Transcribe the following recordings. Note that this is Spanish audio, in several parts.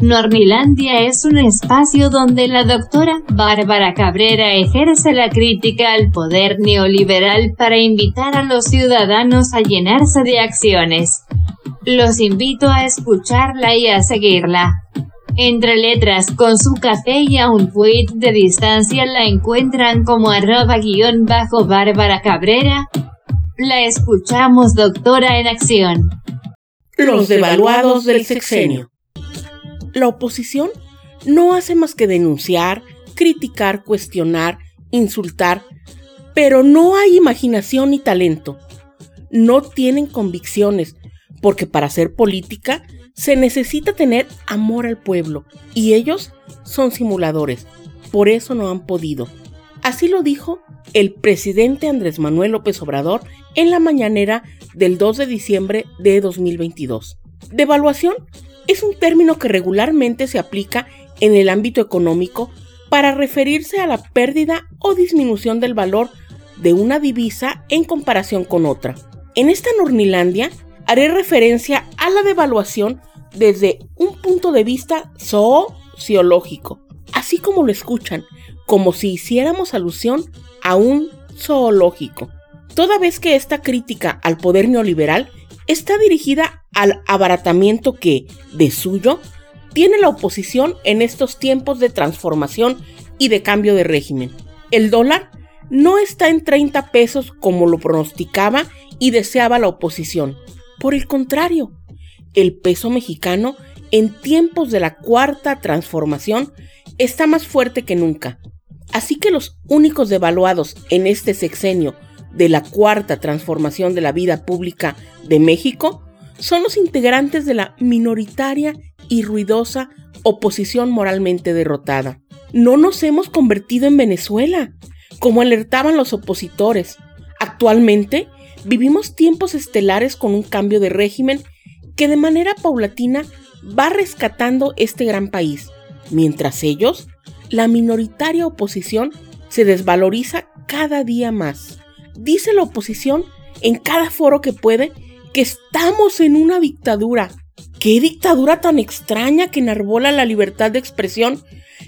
Normilandia es un espacio donde la doctora Bárbara Cabrera ejerce la crítica al poder neoliberal para invitar a los ciudadanos a llenarse de acciones. Los invito a escucharla y a seguirla. Entre letras, con su café y a un tweet de distancia la encuentran como arroba guion bajo Bárbara Cabrera. La escuchamos doctora en acción. Los devaluados del sexenio la oposición no hace más que denunciar, criticar, cuestionar, insultar, pero no hay imaginación ni talento. No tienen convicciones, porque para hacer política se necesita tener amor al pueblo, y ellos son simuladores, por eso no han podido. Así lo dijo el presidente Andrés Manuel López Obrador en la mañanera del 2 de diciembre de 2022. Devaluación es un término que regularmente se aplica en el ámbito económico para referirse a la pérdida o disminución del valor de una divisa en comparación con otra. En esta Nornilandia haré referencia a la devaluación desde un punto de vista sociológico, así como lo escuchan, como si hiciéramos alusión a un zoológico. Toda vez que esta crítica al poder neoliberal está dirigida al abaratamiento que, de suyo, tiene la oposición en estos tiempos de transformación y de cambio de régimen. El dólar no está en 30 pesos como lo pronosticaba y deseaba la oposición. Por el contrario, el peso mexicano en tiempos de la cuarta transformación está más fuerte que nunca. Así que los únicos devaluados en este sexenio de la cuarta transformación de la vida pública de México son los integrantes de la minoritaria y ruidosa oposición moralmente derrotada. No nos hemos convertido en Venezuela, como alertaban los opositores. Actualmente vivimos tiempos estelares con un cambio de régimen que de manera paulatina va rescatando este gran país, mientras ellos, la minoritaria oposición, se desvaloriza cada día más. Dice la oposición en cada foro que puede que estamos en una dictadura. ¿Qué dictadura tan extraña que enarbola la libertad de expresión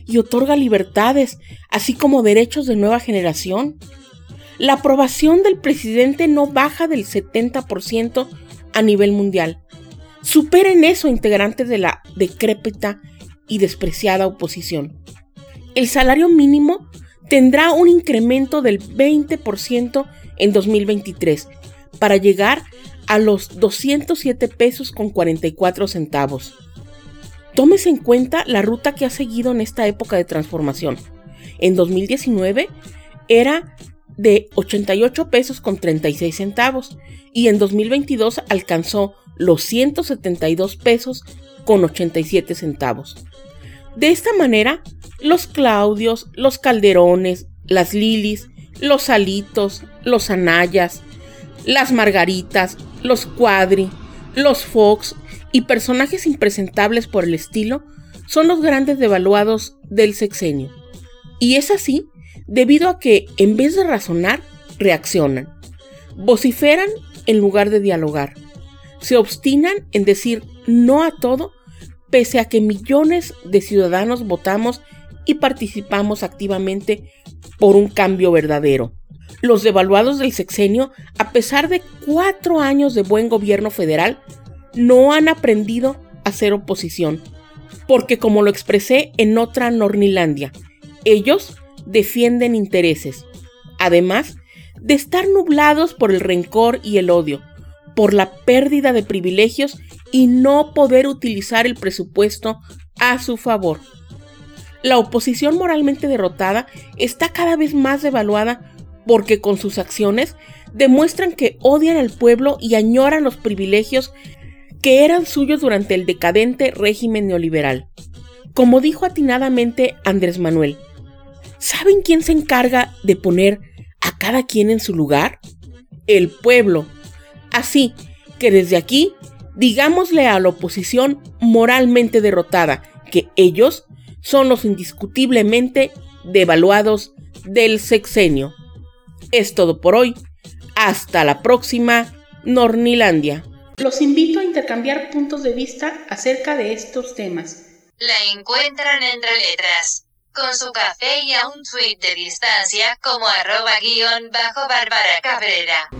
y otorga libertades, así como derechos de nueva generación? La aprobación del presidente no baja del 70% a nivel mundial. Superen eso integrantes de la decrépita y despreciada oposición. El salario mínimo tendrá un incremento del 20% en 2023 para llegar a los 207 pesos con 44 centavos. Tómese en cuenta la ruta que ha seguido en esta época de transformación. En 2019 era de 88 pesos con 36 centavos y en 2022 alcanzó los 172 pesos con 87 centavos. De esta manera, los Claudios, los Calderones, las Lilis, los Alitos, los Anayas, las Margaritas, los Cuadri, los Fox y personajes impresentables por el estilo son los grandes devaluados del sexenio. Y es así debido a que, en vez de razonar, reaccionan. Vociferan en lugar de dialogar. Se obstinan en decir no a todo, pese a que millones de ciudadanos votamos y participamos activamente por un cambio verdadero. Los devaluados del sexenio, a pesar de cuatro años de buen gobierno federal, no han aprendido a hacer oposición. Porque como lo expresé en otra Nornilandia, ellos defienden intereses. Además de estar nublados por el rencor y el odio, por la pérdida de privilegios y no poder utilizar el presupuesto a su favor. La oposición moralmente derrotada está cada vez más devaluada porque con sus acciones demuestran que odian al pueblo y añoran los privilegios que eran suyos durante el decadente régimen neoliberal. Como dijo atinadamente Andrés Manuel, ¿saben quién se encarga de poner a cada quien en su lugar? El pueblo. Así que desde aquí, digámosle a la oposición moralmente derrotada que ellos son los indiscutiblemente devaluados del sexenio. Es todo por hoy. Hasta la próxima, Nornilandia. Los invito a intercambiar puntos de vista acerca de estos temas. La encuentran entre letras, con su café y a un tweet de distancia como arroba guion bajo Bárbara Cabrera.